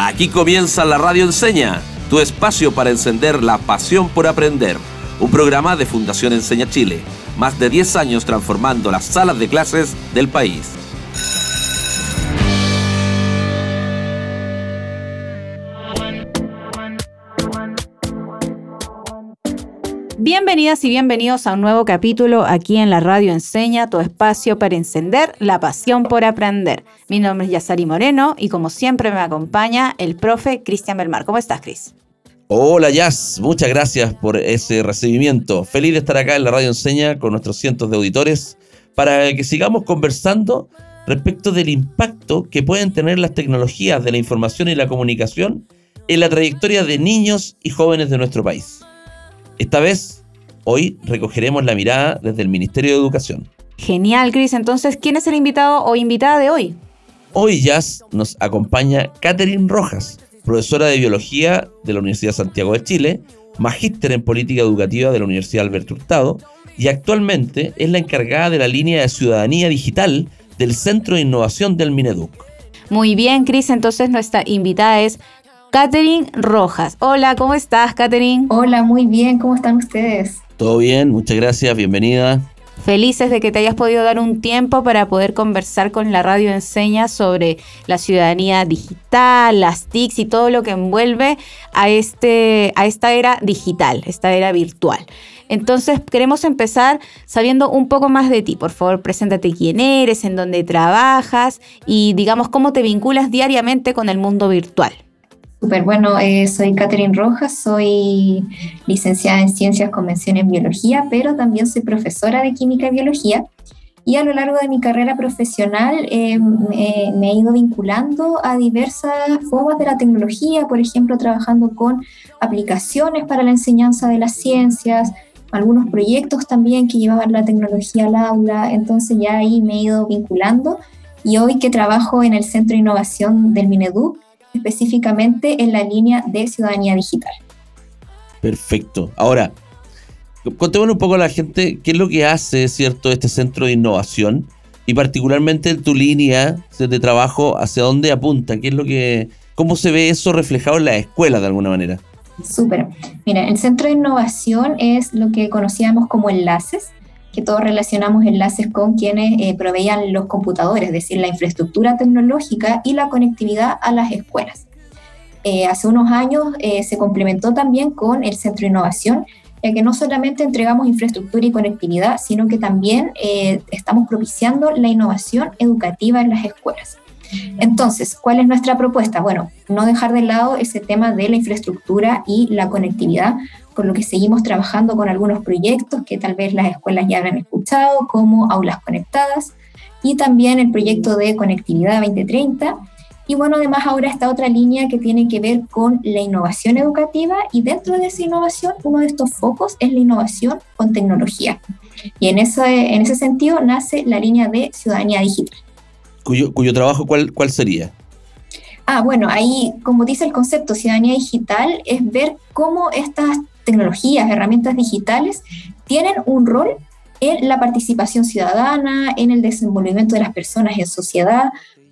Aquí comienza la Radio Enseña, tu espacio para encender la pasión por aprender. Un programa de Fundación Enseña Chile, más de 10 años transformando las salas de clases del país. Bienvenidas y bienvenidos a un nuevo capítulo aquí en la Radio Enseña, tu espacio para encender la pasión por aprender. Mi nombre es Yasari Moreno y como siempre me acompaña el profe Cristian Belmar. ¿Cómo estás, Cris? Hola, Yas. Muchas gracias por ese recibimiento. Feliz de estar acá en la Radio Enseña con nuestros cientos de auditores para que sigamos conversando respecto del impacto que pueden tener las tecnologías de la información y la comunicación en la trayectoria de niños y jóvenes de nuestro país. Esta vez, hoy recogeremos la mirada desde el Ministerio de Educación. Genial, Cris. Entonces, ¿quién es el invitado o invitada de hoy? Hoy ya nos acompaña Catherine Rojas, profesora de Biología de la Universidad Santiago de Chile, magíster en Política Educativa de la Universidad Alberto Hurtado y actualmente es la encargada de la línea de Ciudadanía Digital del Centro de Innovación del Mineduc. Muy bien, Cris. Entonces, nuestra invitada es Catherine Rojas. Hola, ¿cómo estás, Catherine? Hola, muy bien, ¿cómo están ustedes? Todo bien, muchas gracias, bienvenida. Felices de que te hayas podido dar un tiempo para poder conversar con la radio enseña sobre la ciudadanía digital, las TICs y todo lo que envuelve a, este, a esta era digital, esta era virtual. Entonces queremos empezar sabiendo un poco más de ti. Por favor, preséntate quién eres, en dónde trabajas y digamos cómo te vinculas diariamente con el mundo virtual. Súper bueno, eh, soy Catherine Rojas, soy licenciada en Ciencias, Convención en Biología, pero también soy profesora de Química y Biología. Y a lo largo de mi carrera profesional eh, me, me, he ido vinculando a diversas formas de la tecnología, por ejemplo, trabajando con aplicaciones para la enseñanza de las ciencias, algunos proyectos también que llevaban la tecnología al aula, entonces ya ahí me he ido vinculando. Y hoy que trabajo en el Centro de Innovación del Mineduc, específicamente en la línea de ciudadanía digital. Perfecto. Ahora, contémonos un poco a la gente qué es lo que hace, ¿cierto?, este centro de innovación y particularmente tu línea de trabajo, hacia dónde apunta, qué es lo que, cómo se ve eso reflejado en la escuela de alguna manera. Súper. Mira, el centro de innovación es lo que conocíamos como enlaces, que todos relacionamos enlaces con quienes eh, proveían los computadores, es decir, la infraestructura tecnológica y la conectividad a las escuelas. Eh, hace unos años eh, se complementó también con el Centro de Innovación, ya que no solamente entregamos infraestructura y conectividad, sino que también estamos propiciando la innovación educativa en las escuelas. Entonces, ¿cuál es nuestra propuesta? Bueno, no dejar de lado ese tema de la infraestructura y la conectividad, con lo que seguimos trabajando con algunos proyectos que tal vez las escuelas ya habrán escuchado, como aulas conectadas, y también el proyecto de conectividad 2030. Y bueno, además ahora está otra línea que tiene que ver con la innovación educativa y dentro de esa innovación uno de estos focos es la innovación con tecnología. Y en ese, en ese sentido nace la línea de ciudadanía digital. ¿Cuyo, cuyo trabajo cuál, cuál sería? Ah, bueno, ahí, como dice el concepto, ciudadanía digital es ver cómo estas tecnologías, herramientas digitales, tienen un rol en la participación ciudadana, en el desenvolvimiento de las personas en sociedad,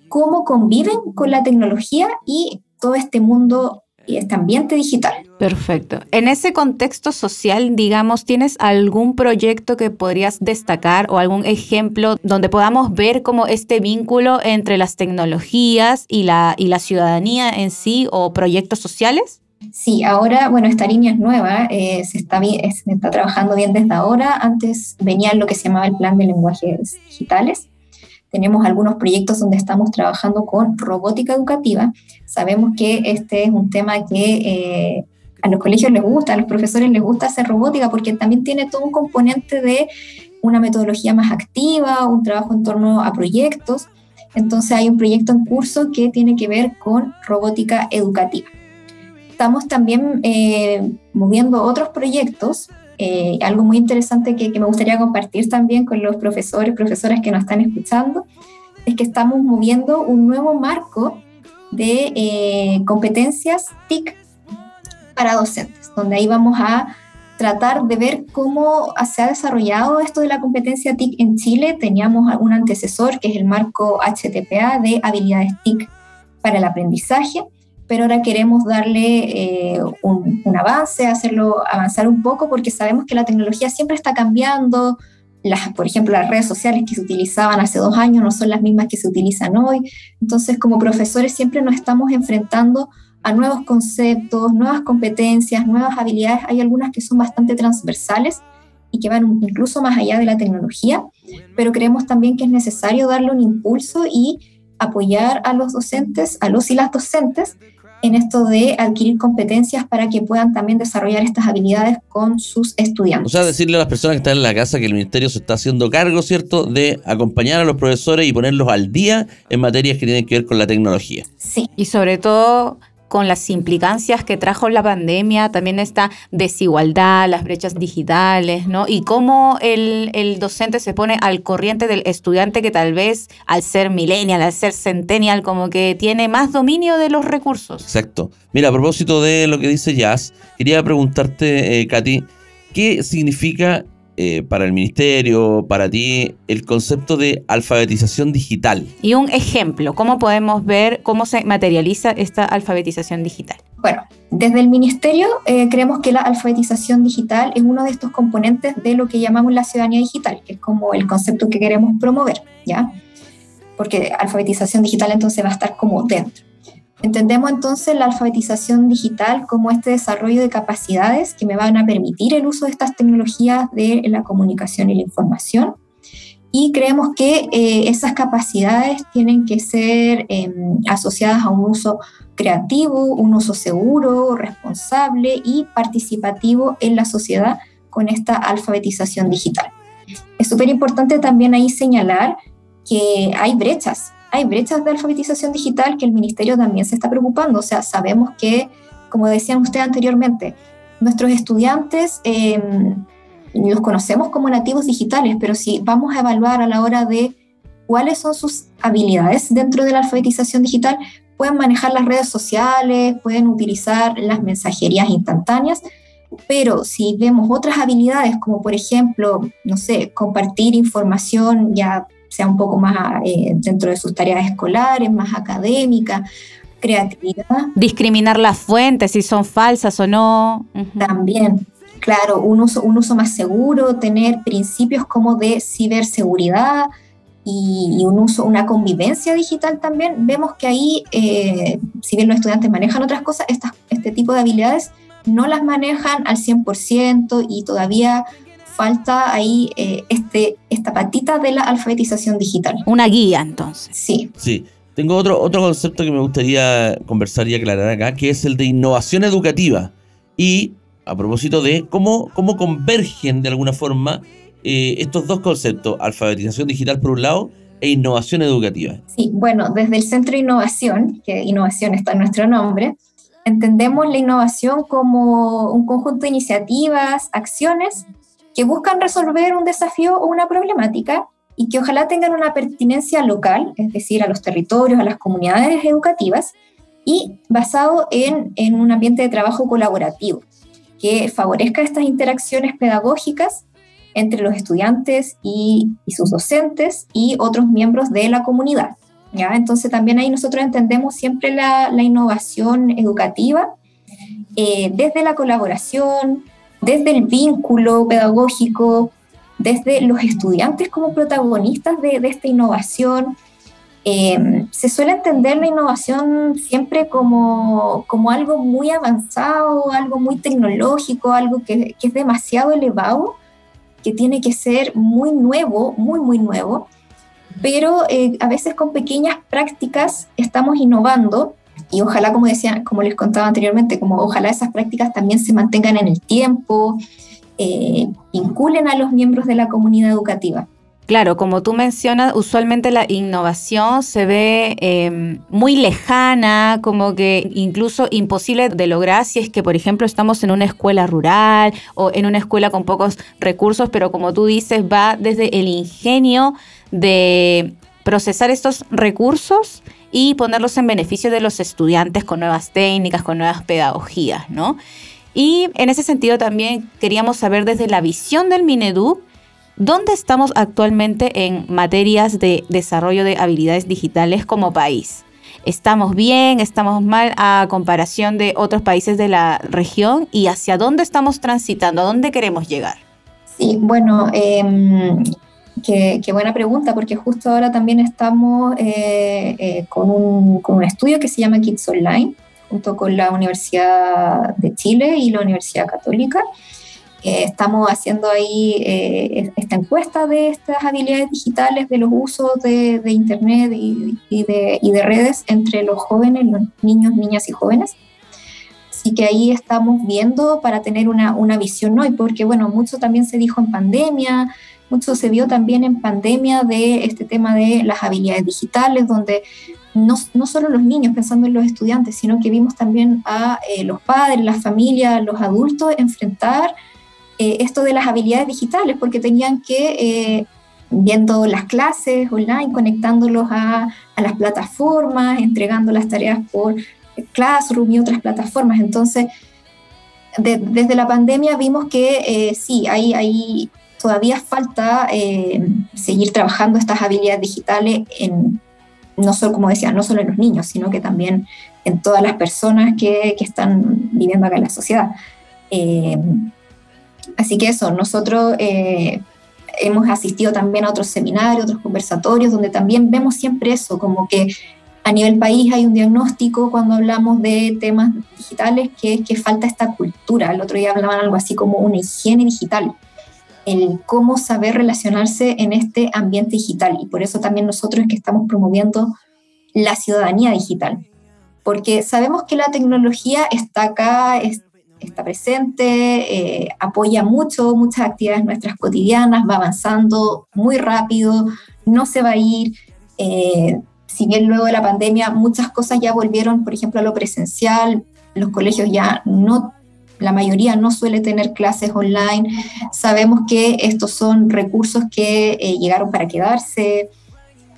cómo conviven con la tecnología y todo este mundo y este ambiente digital. Perfecto. En ese contexto social, digamos, ¿tienes algún proyecto que podrías destacar o algún ejemplo donde podamos ver como este vínculo entre las tecnologías y la, y la ciudadanía en sí o proyectos sociales? Sí, ahora, bueno, esta línea es nueva, eh, se, está trabajando bien desde ahora. Antes venía lo que se llamaba el plan de lenguajes digitales. Tenemos algunos proyectos donde estamos trabajando con robótica educativa. Sabemos que este es un tema que eh, a los colegios les gusta, a los profesores les gusta hacer robótica porque también tiene todo un componente de una metodología más activa, un trabajo en torno a proyectos. Entonces hay un proyecto en curso que tiene que ver con robótica educativa estamos también eh, moviendo otros proyectos. Eh, algo muy interesante que, me gustaría compartir también con los profesores, profesoras que nos están escuchando, es que estamos moviendo un nuevo marco de eh, competencias TIC para docentes, donde ahí vamos a tratar de ver cómo se ha desarrollado esto de la competencia TIC en Chile. Teníamos un antecesor que es el marco HTPA de habilidades TIC para el aprendizaje pero ahora queremos darle eh, un, avance, hacerlo avanzar un poco, porque sabemos que la tecnología siempre está cambiando. Las, por ejemplo, las redes sociales que se utilizaban hace dos años no son las mismas que se utilizan hoy. Entonces, como profesores siempre nos estamos enfrentando a nuevos conceptos, nuevas competencias, nuevas habilidades. Hay algunas que son bastante transversales y que van incluso más allá de la tecnología, pero creemos también que es necesario darle un impulso y apoyar a los docentes, a los y las docentes, en esto de adquirir competencias para que puedan también desarrollar estas habilidades con sus estudiantes. O sea, decirle a las personas que están en la casa que el ministerio se está haciendo cargo, ¿cierto?, de acompañar a los profesores y ponerlos al día en materias que tienen que ver con la tecnología. Sí. Y sobre todo con las implicancias que trajo la pandemia, también esta desigualdad, las brechas digitales, ¿no? Y cómo el, el, docente se pone al corriente del estudiante que tal vez al ser millennial, al ser centennial, como que tiene más dominio de los recursos. Exacto. Mira, a propósito de lo que dice Jazz, quería preguntarte, eh, Katy, ¿qué significa eh, para el ministerio, para ti, el concepto de alfabetización digital? Y un ejemplo, ¿cómo podemos ver cómo se materializa esta alfabetización digital? Bueno, desde el ministerio eh, creemos que la alfabetización digital es uno de estos componentes de lo que llamamos la ciudadanía digital, que es como el concepto que queremos promover, ¿ya? Porque alfabetización digital entonces va a estar como dentro. Entendemos entonces la alfabetización digital como este desarrollo de capacidades que me van a permitir el uso de estas tecnologías de la comunicación y la información. Y creemos que eh, esas capacidades tienen que ser em, asociadas a un uso creativo, un uso seguro, responsable y participativo en la sociedad con esta alfabetización digital. Es súper importante también ahí señalar que hay brechas hay brechas de alfabetización digital que el ministerio también se está preocupando. O sea, sabemos que, como decían ustedes anteriormente, nuestros estudiantes em, los conocemos como nativos digitales, pero si vamos a evaluar a la hora de cuáles son sus habilidades dentro de la alfabetización digital, pueden manejar las redes sociales, pueden utilizar las mensajerías instantáneas, pero si vemos otras habilidades como por ejemplo, no sé, compartir información ya sea un poco más eh, dentro de sus tareas escolares, más académica, creatividad. Discriminar las fuentes, si son falsas o no. También, claro, un uso, un uso más seguro, tener principios como de ciberseguridad y, un uso, una convivencia digital también. Vemos que ahí, eh, si bien los estudiantes manejan otras cosas, este tipo de habilidades no las manejan al 100% y todavía falta ahí eh, este, esta patita de la alfabetización digital. Una guía, entonces. Sí. Sí. Tengo otro, otro concepto que me gustaría conversar y aclarar acá, que es el de innovación educativa. Y a propósito de cómo, cómo convergen de alguna forma eh, estos dos conceptos, alfabetización digital por un lado e innovación educativa. Sí, bueno, desde el Centro de Innovación, que innovación está en nuestro nombre, entendemos la innovación como un conjunto de iniciativas, acciones que buscan resolver un desafío o una problemática y que ojalá tengan una pertinencia local, es decir, a los territorios, a las comunidades educativas, y basado en, en un ambiente de trabajo colaborativo, que favorezca estas interacciones pedagógicas entre los estudiantes y, sus docentes y otros miembros de la comunidad. ¿ya? Entonces también ahí nosotros entendemos siempre la, la innovación educativa eh, desde la colaboración, desde el vínculo pedagógico, desde los estudiantes como protagonistas de, esta innovación. Em, se suele entender la innovación siempre como, como, algo muy avanzado, algo muy tecnológico, algo que, que, es demasiado elevado, que tiene que ser muy nuevo, muy, muy nuevo, pero eh, a veces con pequeñas prácticas estamos innovando y ojalá, como decía, como les contaba anteriormente, como ojalá esas prácticas también se mantengan en el tiempo, eh, vinculen a los miembros de la comunidad educativa. Claro, como tú mencionas, usualmente la innovación se ve em, muy lejana, como que incluso imposible de lograr si es que, por ejemplo, estamos en una escuela rural o en una escuela con pocos recursos, pero como tú dices, va desde el ingenio de procesar estos recursos y ponerlos en beneficio de los estudiantes con nuevas técnicas, con nuevas pedagogías, ¿no? Y en ese sentido también queríamos saber desde la visión del Minedu, ¿dónde estamos actualmente en materias de desarrollo de habilidades digitales como país? estamos bien, estamos mal a comparación de otros países de la región y hacia dónde estamos transitando, a dónde queremos llegar. Sí, bueno, em, qué, buena pregunta, porque justo ahora también estamos eh, eh, con, un, con un estudio que se llama Kids Online, junto con la Universidad de Chile y la Universidad Católica estamos haciendo ahí eh, esta encuesta de estas habilidades digitales, de los usos de, Internet y, de, redes entre los jóvenes, los niños, niñas y jóvenes. Así que ahí estamos viendo para tener una, visión ¿no? y porque bueno, mucho también se dijo en pandemia, mucho se vio también en pandemia de este tema de las habilidades digitales, donde no, no, solo los niños pensando en los estudiantes, sino que vimos también a eh, los padres, las familias, los adultos enfrentar eh, esto de las habilidades digitales, porque tenían que, eh, viendo las clases online, conectándolos a, las plataformas, entregando las tareas por Classroom y otras plataformas. Entonces, desde la pandemia vimos que eh, sí, hay, hay, todavía falta seguir trabajando estas habilidades digitales en, no solo, como decía, no solo en los niños, sino que también en todas las personas que, que están viviendo acá en la sociedad. Así que eso, nosotros eh, hemos asistido también a otros seminarios, otros conversatorios, donde también vemos siempre eso, como que a nivel país hay un diagnóstico cuando hablamos de temas digitales que es que falta esta cultura. El otro día hablaban algo así como una higiene digital, el cómo saber relacionarse en este ambiente digital. Y por eso también nosotros es que estamos promoviendo la ciudadanía digital, porque sabemos que la tecnología está acá, está presente, eh, apoya mucho, muchas actividades nuestras cotidianas, va avanzando muy rápido, no se va a ir. Eh, si bien luego de la pandemia muchas cosas ya volvieron, por ejemplo, a lo presencial, los colegios ya no, la mayoría no suele tener clases online, sabemos que estos son recursos que eh, llegaron para quedarse,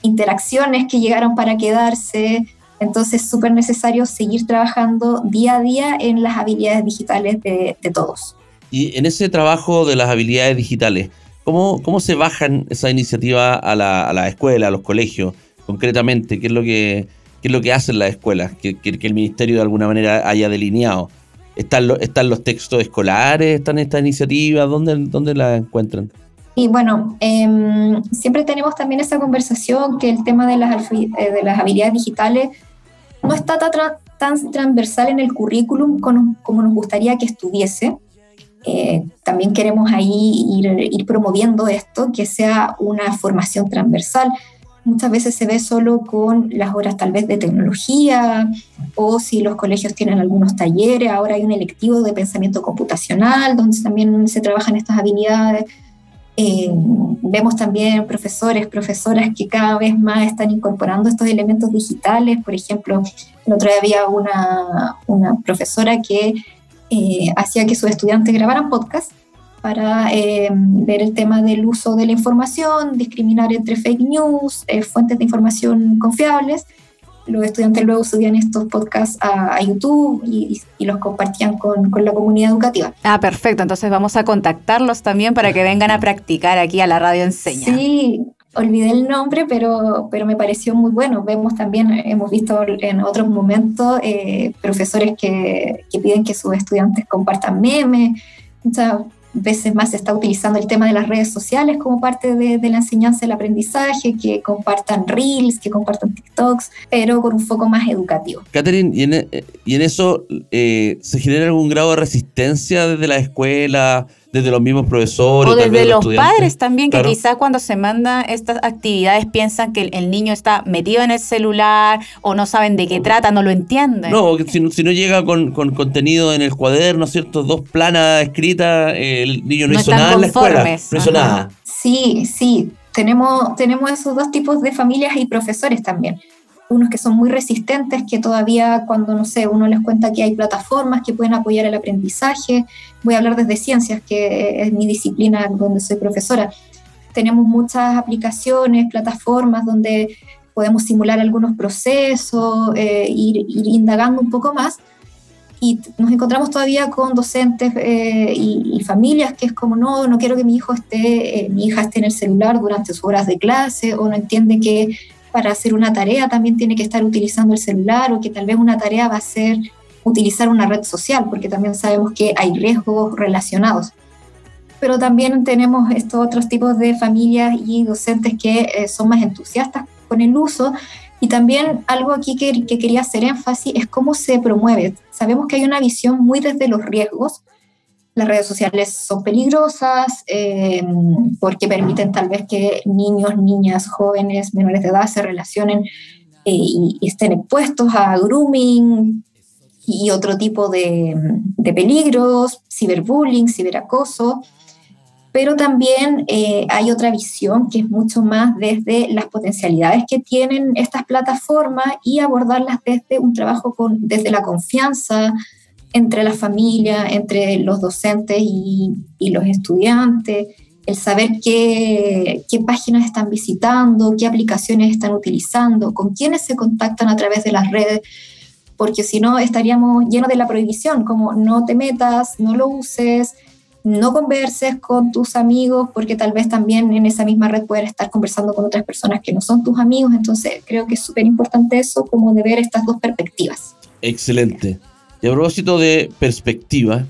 interacciones que llegaron para quedarse, entonces, es súper necesario seguir trabajando día a día en las habilidades digitales de, todos. Y en ese trabajo de las habilidades digitales, ¿cómo, cómo se bajan esa iniciativa a la, a la escuela, a los colegios, concretamente? ¿Qué es lo que, qué es lo que hacen las escuelas? Que, que, el ministerio de alguna manera haya delineado. ¿Están, ¿Están los textos escolares? ¿Están estas iniciativas? ¿Dónde, dónde la encuentran? Y bueno, em, siempre tenemos también esa conversación que el tema de las, eh, de las habilidades digitales no está tan, transversal en el currículum como, nos gustaría que estuviese. Eh, también queremos ahí ir, promoviendo esto, que sea una formación transversal. Muchas veces se ve solo con las horas tal vez de tecnología o si los colegios tienen algunos talleres. Ahora hay un electivo de pensamiento computacional donde también se trabajan estas habilidades eh, vemos también profesores, profesoras que cada vez más están incorporando estos elementos digitales. Por ejemplo, el otro día había una, una profesora que eh, hacía que sus estudiantes grabaran podcast para eh, ver el tema del uso de la información, discriminar entre fake news, fuentes de información confiables los estudiantes luego subían estos podcasts a, YouTube y, los compartían con, la comunidad educativa. Ah, perfecto. Entonces vamos a contactarlos también para que vengan a practicar aquí a la radio enseña. Sí, olvidé el nombre, pero, pero me pareció muy bueno. Vemos también, hemos visto en otros momentos eh, profesores que, que, piden que sus estudiantes compartan memes. Muchas veces más se está utilizando el tema de las redes sociales como parte de, la enseñanza del aprendizaje, que compartan reels, que compartan TikToks, pero con un foco más educativo. Catherine, ¿y en, y en eso eh, se genera algún grado de resistencia desde la escuela? Desde los mismos profesores. O desde los, padres también, que quizás cuando se mandan estas actividades piensan que el, niño está metido en el celular o no saben de qué trata, no lo entienden. No, si, si no llega con, contenido en el cuaderno, ¿cierto? Dos planas escritas, el niño no, hizo nada en la escuela. No hizo nada. Sí, sí. Tenemos, tenemos esos dos tipos de familias y profesores también unos que son muy resistentes, que todavía cuando, no sé, uno les cuenta que hay plataformas que pueden apoyar el aprendizaje, voy a hablar desde ciencias, que es mi disciplina donde soy profesora, tenemos muchas aplicaciones, plataformas donde podemos simular algunos procesos, eh, ir, indagando un poco más. Y nos encontramos todavía con docentes eh, y, familias que es como, no, no quiero que mi hijo esté, eh, mi hija esté en el celular durante sus horas de clase, o no entiende que para hacer una tarea también tiene que estar utilizando el celular o que tal vez una tarea va a ser utilizar una red social, porque también sabemos que hay riesgos relacionados. Pero también tenemos estos otros tipos de familias y docentes que eh, son más entusiastas con el uso. Y también algo aquí que, que, quería hacer énfasis es cómo se promueve. Sabemos que hay una visión muy desde los riesgos. Las redes sociales son peligrosas eh, porque permiten tal vez que niños, niñas, jóvenes, menores de edad se relacionen eh, y, estén expuestos a grooming, y otro tipo de, peligros, ciberbullying, ciberacoso, pero también eh, hay otra visión que es mucho más desde las potencialidades que tienen estas plataformas y abordarlas desde un trabajo con, desde la confianza entre la familia, entre los docentes y, y los estudiantes, el saber qué, qué, páginas están visitando, qué aplicaciones están utilizando, con quiénes se contactan a través de las redes porque si no estaríamos llenos de la prohibición, como no te metas, no lo uses, no converses con tus amigos, porque tal vez también en esa misma red puedes estar conversando con otras personas que no son tus amigos, entonces creo que es súper importante eso, como de ver estas dos perspectivas. Excelente. Y a propósito de perspectiva,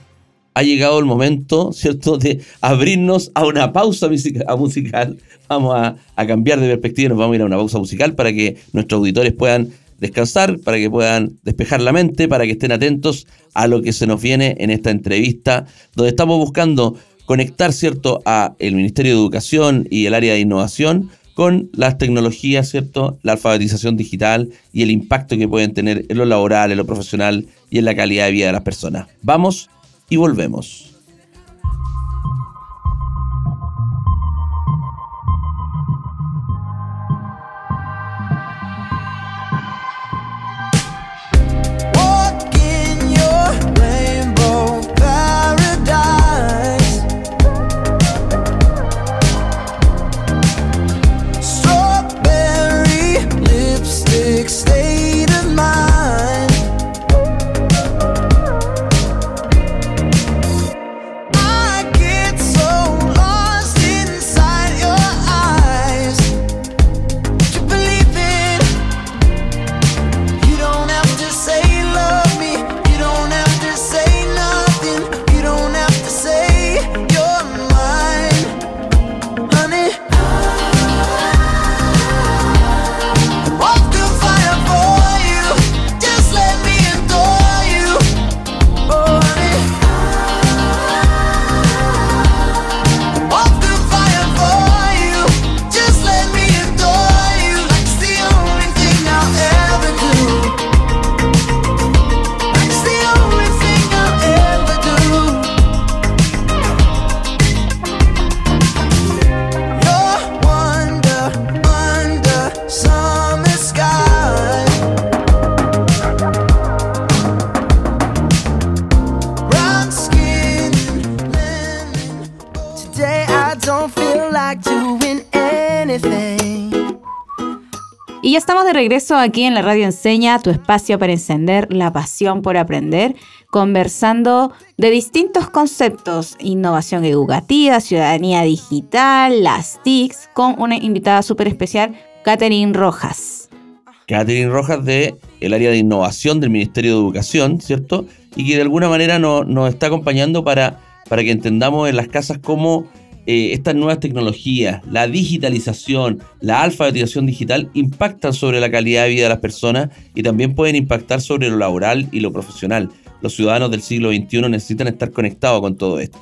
ha llegado el momento, ¿cierto?, de abrirnos a una pausa musical. Vamos a, a cambiar de perspectiva y nos vamos a ir a una pausa musical para que nuestros auditores puedan descansar, para que puedan despejar la mente, para que estén atentos a lo que se nos viene en esta entrevista, donde estamos buscando conectar, ¿cierto?, a el Ministerio de Educación y el área de innovación con las tecnologías, ¿cierto?, la alfabetización digital y el impacto que pueden tener en lo laboral, en lo profesional y en la calidad de vida de las personas. Vamos y volvemos. Regreso aquí en la Radio Enseña, tu espacio para encender la pasión por aprender, conversando de distintos conceptos, innovación educativa, ciudadanía digital, las TICs, con una invitada súper especial, Catherine Rojas. Catherine Rojas de el área de innovación del Ministerio de Educación, ¿cierto? Y que de alguna manera nos está acompañando para, para que entendamos en las casas cómo eh, estas nuevas tecnologías, la digitalización, la alfabetización digital impactan sobre la calidad de vida de las personas y también pueden impactar sobre lo laboral y lo profesional. Los ciudadanos del siglo XXI necesitan estar conectados con todo esto.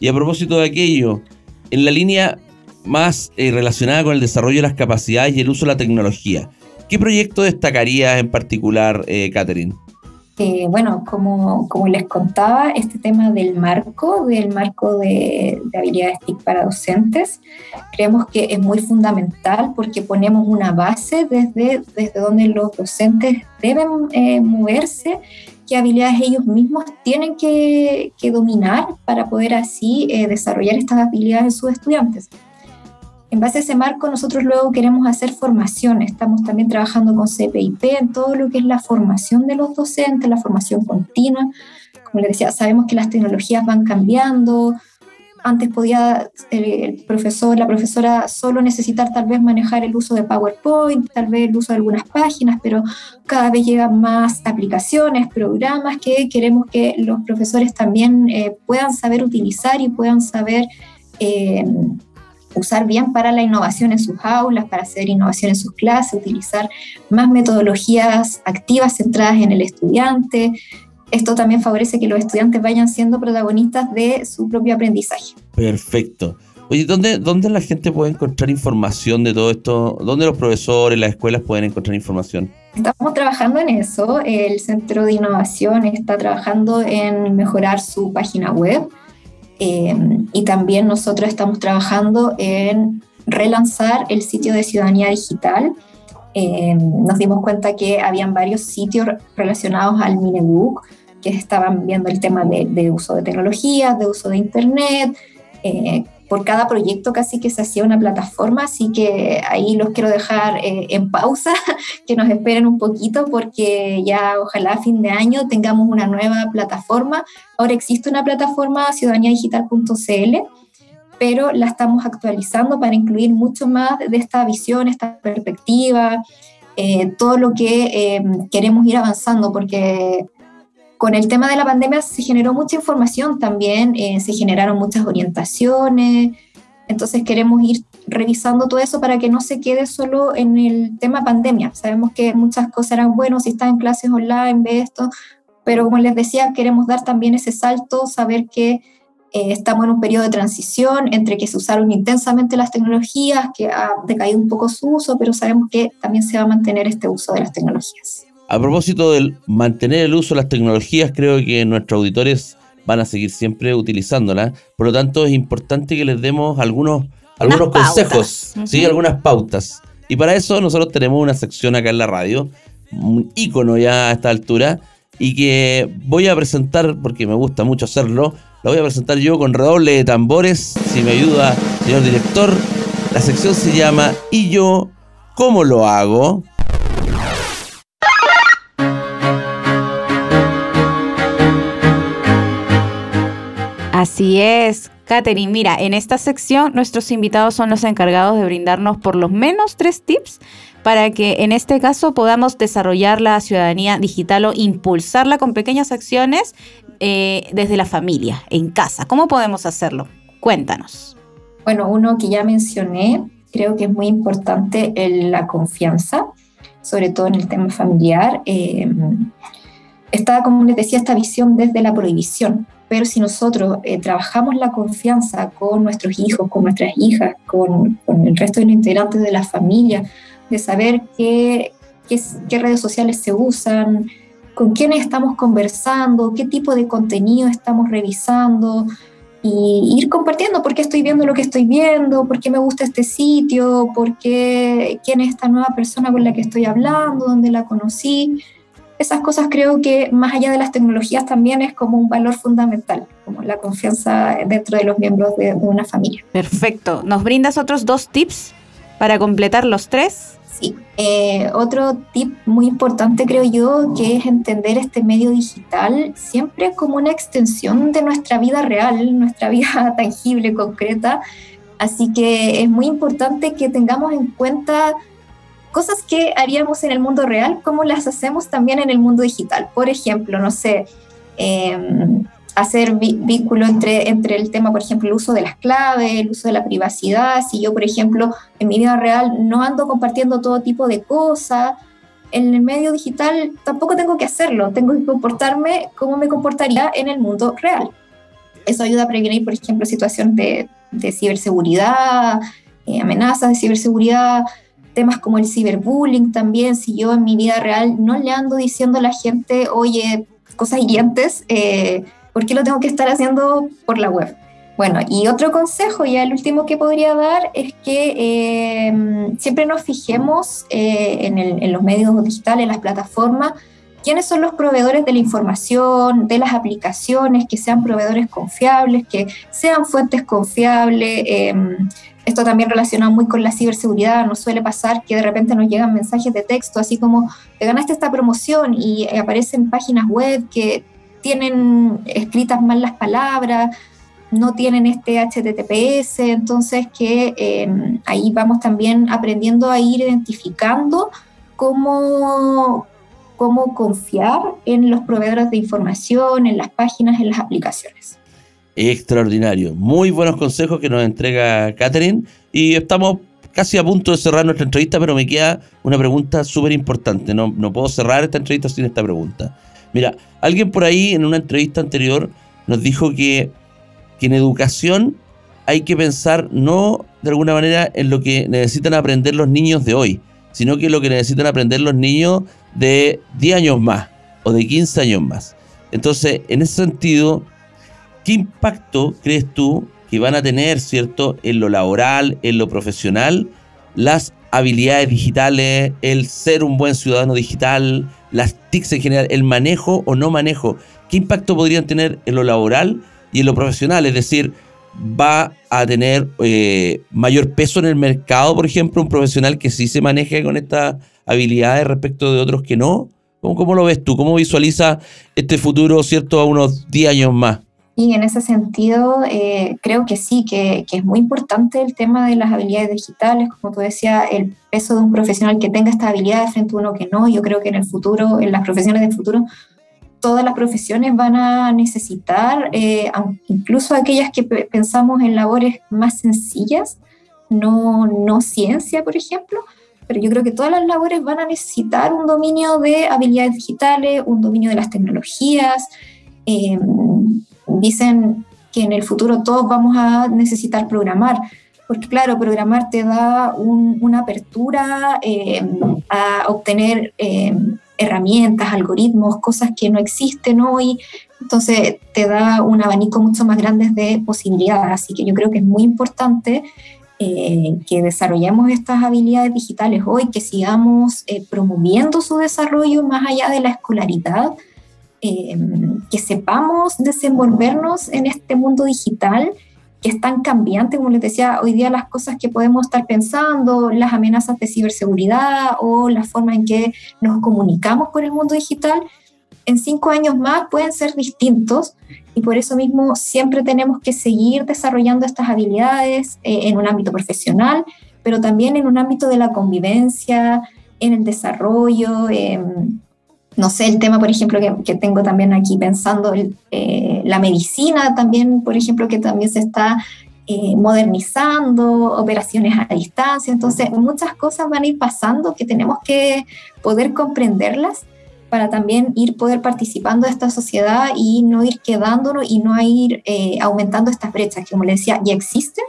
Y a propósito de aquello, en la línea más eh, relacionada con el desarrollo de las capacidades y el uso de la tecnología, ¿qué proyecto destacarías en particular, eh, Catherine? Eh, bueno, como, les contaba, este tema del marco, del marco de, habilidades TIC para docentes, creemos que es muy fundamental porque ponemos una base desde, desde donde los docentes deben eh, moverse, qué habilidades ellos mismos tienen que, que dominar para poder así eh, desarrollar estas habilidades en sus estudiantes. En base a ese marco, nosotros luego queremos hacer formación. Estamos también trabajando con CPIP en todo lo que es la formación de los docentes, la formación continua. Como les decía, sabemos que las tecnologías van cambiando, Antes podía el profesor, la profesora solo necesitar tal vez manejar el uso de PowerPoint, tal vez el uso de algunas páginas, pero cada vez llegan más aplicaciones, programas que queremos que los profesores también eh, puedan saber utilizar y puedan saber eh, usar bien para la innovación en sus aulas, para hacer innovación en sus clases, utilizar más metodologías activas centradas en el estudiante. Esto también favorece que los estudiantes vayan siendo protagonistas de su propio aprendizaje. Perfecto. Oye, ¿dónde, ¿dónde la gente puede encontrar información de todo esto? ¿Dónde los profesores, las escuelas pueden encontrar información? Estamos trabajando en eso. El Centro de Innovación está trabajando en mejorar su página web Em, y también nosotros estamos trabajando en relanzar el sitio de ciudadanía digital. Em, nos dimos cuenta que habían varios sitios relacionados al Minebook que estaban viendo el tema de, de uso de tecnologías, de uso de Internet, eh, por cada proyecto casi que se hacía una plataforma, así que ahí los quiero dejar eh, en pausa, que nos esperen un poquito porque ya ojalá a fin de año tengamos una nueva plataforma. Ahora existe una plataforma ciudadanía-digital.cl, pero la estamos actualizando para incluir mucho más de esta visión, esta perspectiva, eh, todo lo que eh, queremos ir avanzando, porque con el tema de la pandemia se generó mucha información también, eh, se generaron muchas orientaciones, entonces queremos ir revisando todo eso para que no se quede solo en el tema pandemia. Sabemos que muchas cosas eran buenas si están en clases online, ve esto, pero como les decía, queremos dar también ese salto, saber que eh, estamos en un periodo de transición entre que se usaron intensamente las tecnologías, que ha decaído un poco su uso, pero sabemos que también se va a mantener este uso de las tecnologías. A propósito del mantener el uso de las tecnologías, creo que nuestros auditores van a seguir siempre utilizándolas. Por lo tanto, es importante que les demos algunos, algunos consejos, ¿sí? algunas pautas. Y para eso nosotros tenemos una sección acá en la radio, un ícono ya a esta altura, y que voy a presentar, porque me gusta mucho hacerlo, la voy a presentar yo con redoble de tambores, si me ayuda, señor director. La sección se llama ¿Y yo cómo lo hago? Así es, Katherine. Mira, en esta sección nuestros invitados son los encargados de brindarnos por lo menos tres tips para que en este caso podamos desarrollar la ciudadanía digital o impulsarla con pequeñas acciones eh, desde la familia, en casa. ¿Cómo podemos hacerlo? Cuéntanos. Bueno, uno que ya mencioné, creo que es muy importante la confianza, sobre todo en el tema familiar. Eh, está, como les decía, esta visión desde la prohibición pero si nosotros eh, trabajamos la confianza con nuestros hijos, con nuestras hijas, con, el resto de los integrantes de la familia, de saber qué, qué, redes sociales se usan, con quiénes estamos conversando, qué tipo de contenido estamos revisando, y ir compartiendo por qué estoy viendo lo que estoy viendo, por qué me gusta este sitio, por qué, quién es esta nueva persona con la que estoy hablando, dónde la conocí esas cosas creo que más allá de las tecnologías también es como un valor fundamental, como la confianza dentro de los miembros de, una familia. Perfecto. ¿Nos brindas otros dos tips para completar los tres? Sí. Eh, otro tip muy importante creo yo que es entender este medio digital siempre como una extensión de nuestra vida real, nuestra vida tangible, concreta. Así que es muy importante que tengamos en cuenta cosas que haríamos en el mundo real, como las hacemos también en el mundo digital. Por ejemplo, no sé, em, hacer vínculo entre, entre el tema, por ejemplo, el uso de las claves, el uso de la privacidad. Si yo, por ejemplo, en mi vida real no ando compartiendo todo tipo de cosas, en el medio digital tampoco tengo que hacerlo, tengo que comportarme como me comportaría en el mundo real. Eso ayuda a prevenir, por ejemplo, situaciones de, de ciberseguridad, eh, amenazas de ciberseguridad, temas como el ciberbullying también, si yo en mi vida real no le ando diciendo a la gente, oye, cosas hirientes, eh, ¿por qué lo tengo que estar haciendo por la web? Bueno, y otro consejo, ya el último que podría dar, es que em, siempre nos fijemos eh, en, los medios digitales, en las plataformas, quiénes son los proveedores de la información, de las aplicaciones, que sean proveedores confiables, que sean fuentes confiables. Eh, esto también relacionado muy con la ciberseguridad, nos suele pasar que de repente nos llegan mensajes de texto, así como, te ganaste esta promoción y eh, aparecen páginas web que tienen escritas mal las palabras. no tienen este HTTPS, entonces que em, ahí vamos también aprendiendo a ir identificando cómo, cómo confiar en los proveedores de información, en las páginas, en las aplicaciones. Extraordinario. Muy buenos consejos que nos entrega Catherine. Y estamos casi a punto de cerrar nuestra entrevista, pero me queda una pregunta súper importante. No, no puedo cerrar esta entrevista sin esta pregunta. Mira, alguien por ahí en una entrevista anterior nos dijo que, que en educación hay que pensar no de alguna manera en lo que necesitan aprender los niños de hoy, sino que lo que necesitan aprender los niños de 10 años más o de 15 años más. Entonces, en ese sentido, ¿qué impacto crees tú que van a tener, ¿cierto?, en lo laboral, en lo profesional, las habilidades digitales, el ser un buen ciudadano digital, las TICs en general, el manejo o no manejo, ¿qué impacto podrían tener en lo laboral y en lo profesional? Es decir, va a tener eh, mayor peso en el mercado, por ejemplo, un profesional que sí se maneje con estas habilidades respecto de otros que no. ¿Cómo, cómo lo ves tú? ¿Cómo visualiza este futuro, cierto, a unos 10 años más? Y en ese sentido, eh, creo que sí, que, que, es muy importante el tema de las habilidades digitales, como tú decías, el peso de un profesional que tenga estas habilidades frente a uno que no. Yo creo que en el futuro, en las profesiones del futuro, todas las profesiones van a necesitar, eh, incluso aquellas que pensamos en labores más sencillas, no, no ciencia, por ejemplo, pero yo creo que todas las labores van a necesitar un dominio de habilidades digitales, un dominio de las tecnologías. Eh, dicen que en el futuro todos vamos a necesitar programar, porque claro, programar te da una apertura eh, a obtener eh, herramientas, algoritmos, cosas que no existen hoy, entonces te da un abanico mucho más grande de posibilidades, así que yo creo que es muy importante eh, que desarrollemos estas habilidades digitales hoy, que sigamos promoviendo su desarrollo más allá de la escolaridad, Em, que sepamos desenvolvernos en este mundo digital que es tan cambiante, como les decía, hoy día las cosas que podemos estar pensando, las amenazas de ciberseguridad o la forma en que nos comunicamos con el mundo digital, en cinco años más pueden ser distintos y por eso mismo siempre tenemos que seguir desarrollando estas habilidades eh, en un ámbito profesional, pero también en un ámbito de la convivencia, en el desarrollo, no sé, el tema, por ejemplo, que, tengo también aquí pensando, eh, la medicina también, por ejemplo, que también se está eh, modernizando, operaciones a distancia, entonces muchas cosas van a ir pasando que tenemos que poder comprenderlas para también ir poder participando de esta sociedad y no ir quedándonos y no ir eh, aumentando estas brechas que, como le decía, ya existen,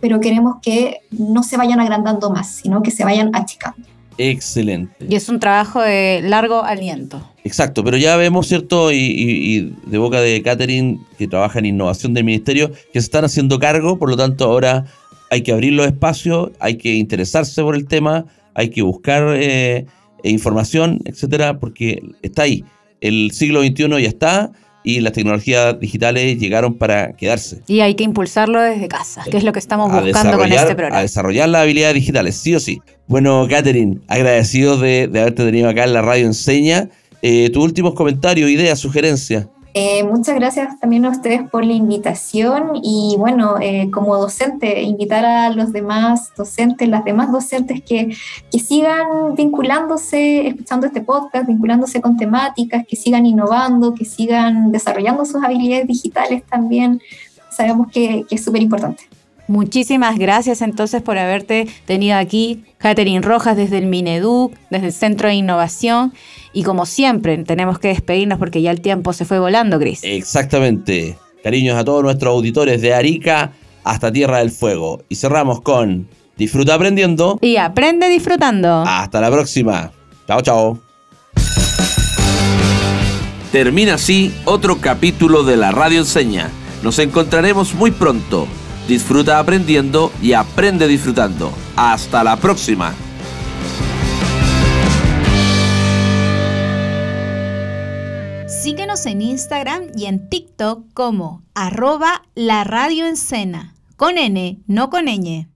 pero queremos que no se vayan agrandando más, sino que se vayan achicando. Excelente. Y es un trabajo de largo aliento. Exacto, pero ya vemos, ¿cierto? Y, de boca de Catherine, que trabaja en innovación del ministerio, que se están haciendo cargo, por lo tanto ahora hay que abrir los espacios, hay que interesarse por el tema, hay que buscar eh, información, etcétera, porque está ahí. El siglo XXI ya está y las tecnologías digitales llegaron para quedarse. Y hay que impulsarlo desde casa, que es lo que estamos buscando con este programa. A desarrollar las habilidades digitales, sí o sí. Bueno, Catherine, agradecido de, haberte tenido acá en la radio Enseña. Eh, tu últimos comentarios, ideas, sugerencias. Eh, muchas gracias también a ustedes por la invitación y bueno, eh, como docente, invitar a los demás docentes, las demás docentes que, que sigan vinculándose, escuchando este podcast, vinculándose con temáticas, que sigan innovando, que sigan desarrollando sus habilidades digitales también. Sabemos que, que es súper importante. Muchísimas gracias entonces por haberte tenido aquí, Catherine Rojas desde el Mineduc, desde el Centro de Innovación. Y como siempre, tenemos que despedirnos porque ya el tiempo se fue volando, Cris. Exactamente. Cariños a todos nuestros auditores de Arica hasta Tierra del Fuego. Y cerramos con Disfruta aprendiendo. Y aprende disfrutando. Hasta la próxima. Chao, chao. Termina así otro capítulo de la Radio Enseña. Nos encontraremos muy pronto. Disfruta aprendiendo y aprende disfrutando. Hasta la próxima. Síguenos en Instagram y en TikTok como arroba la radio con N, no con ñ.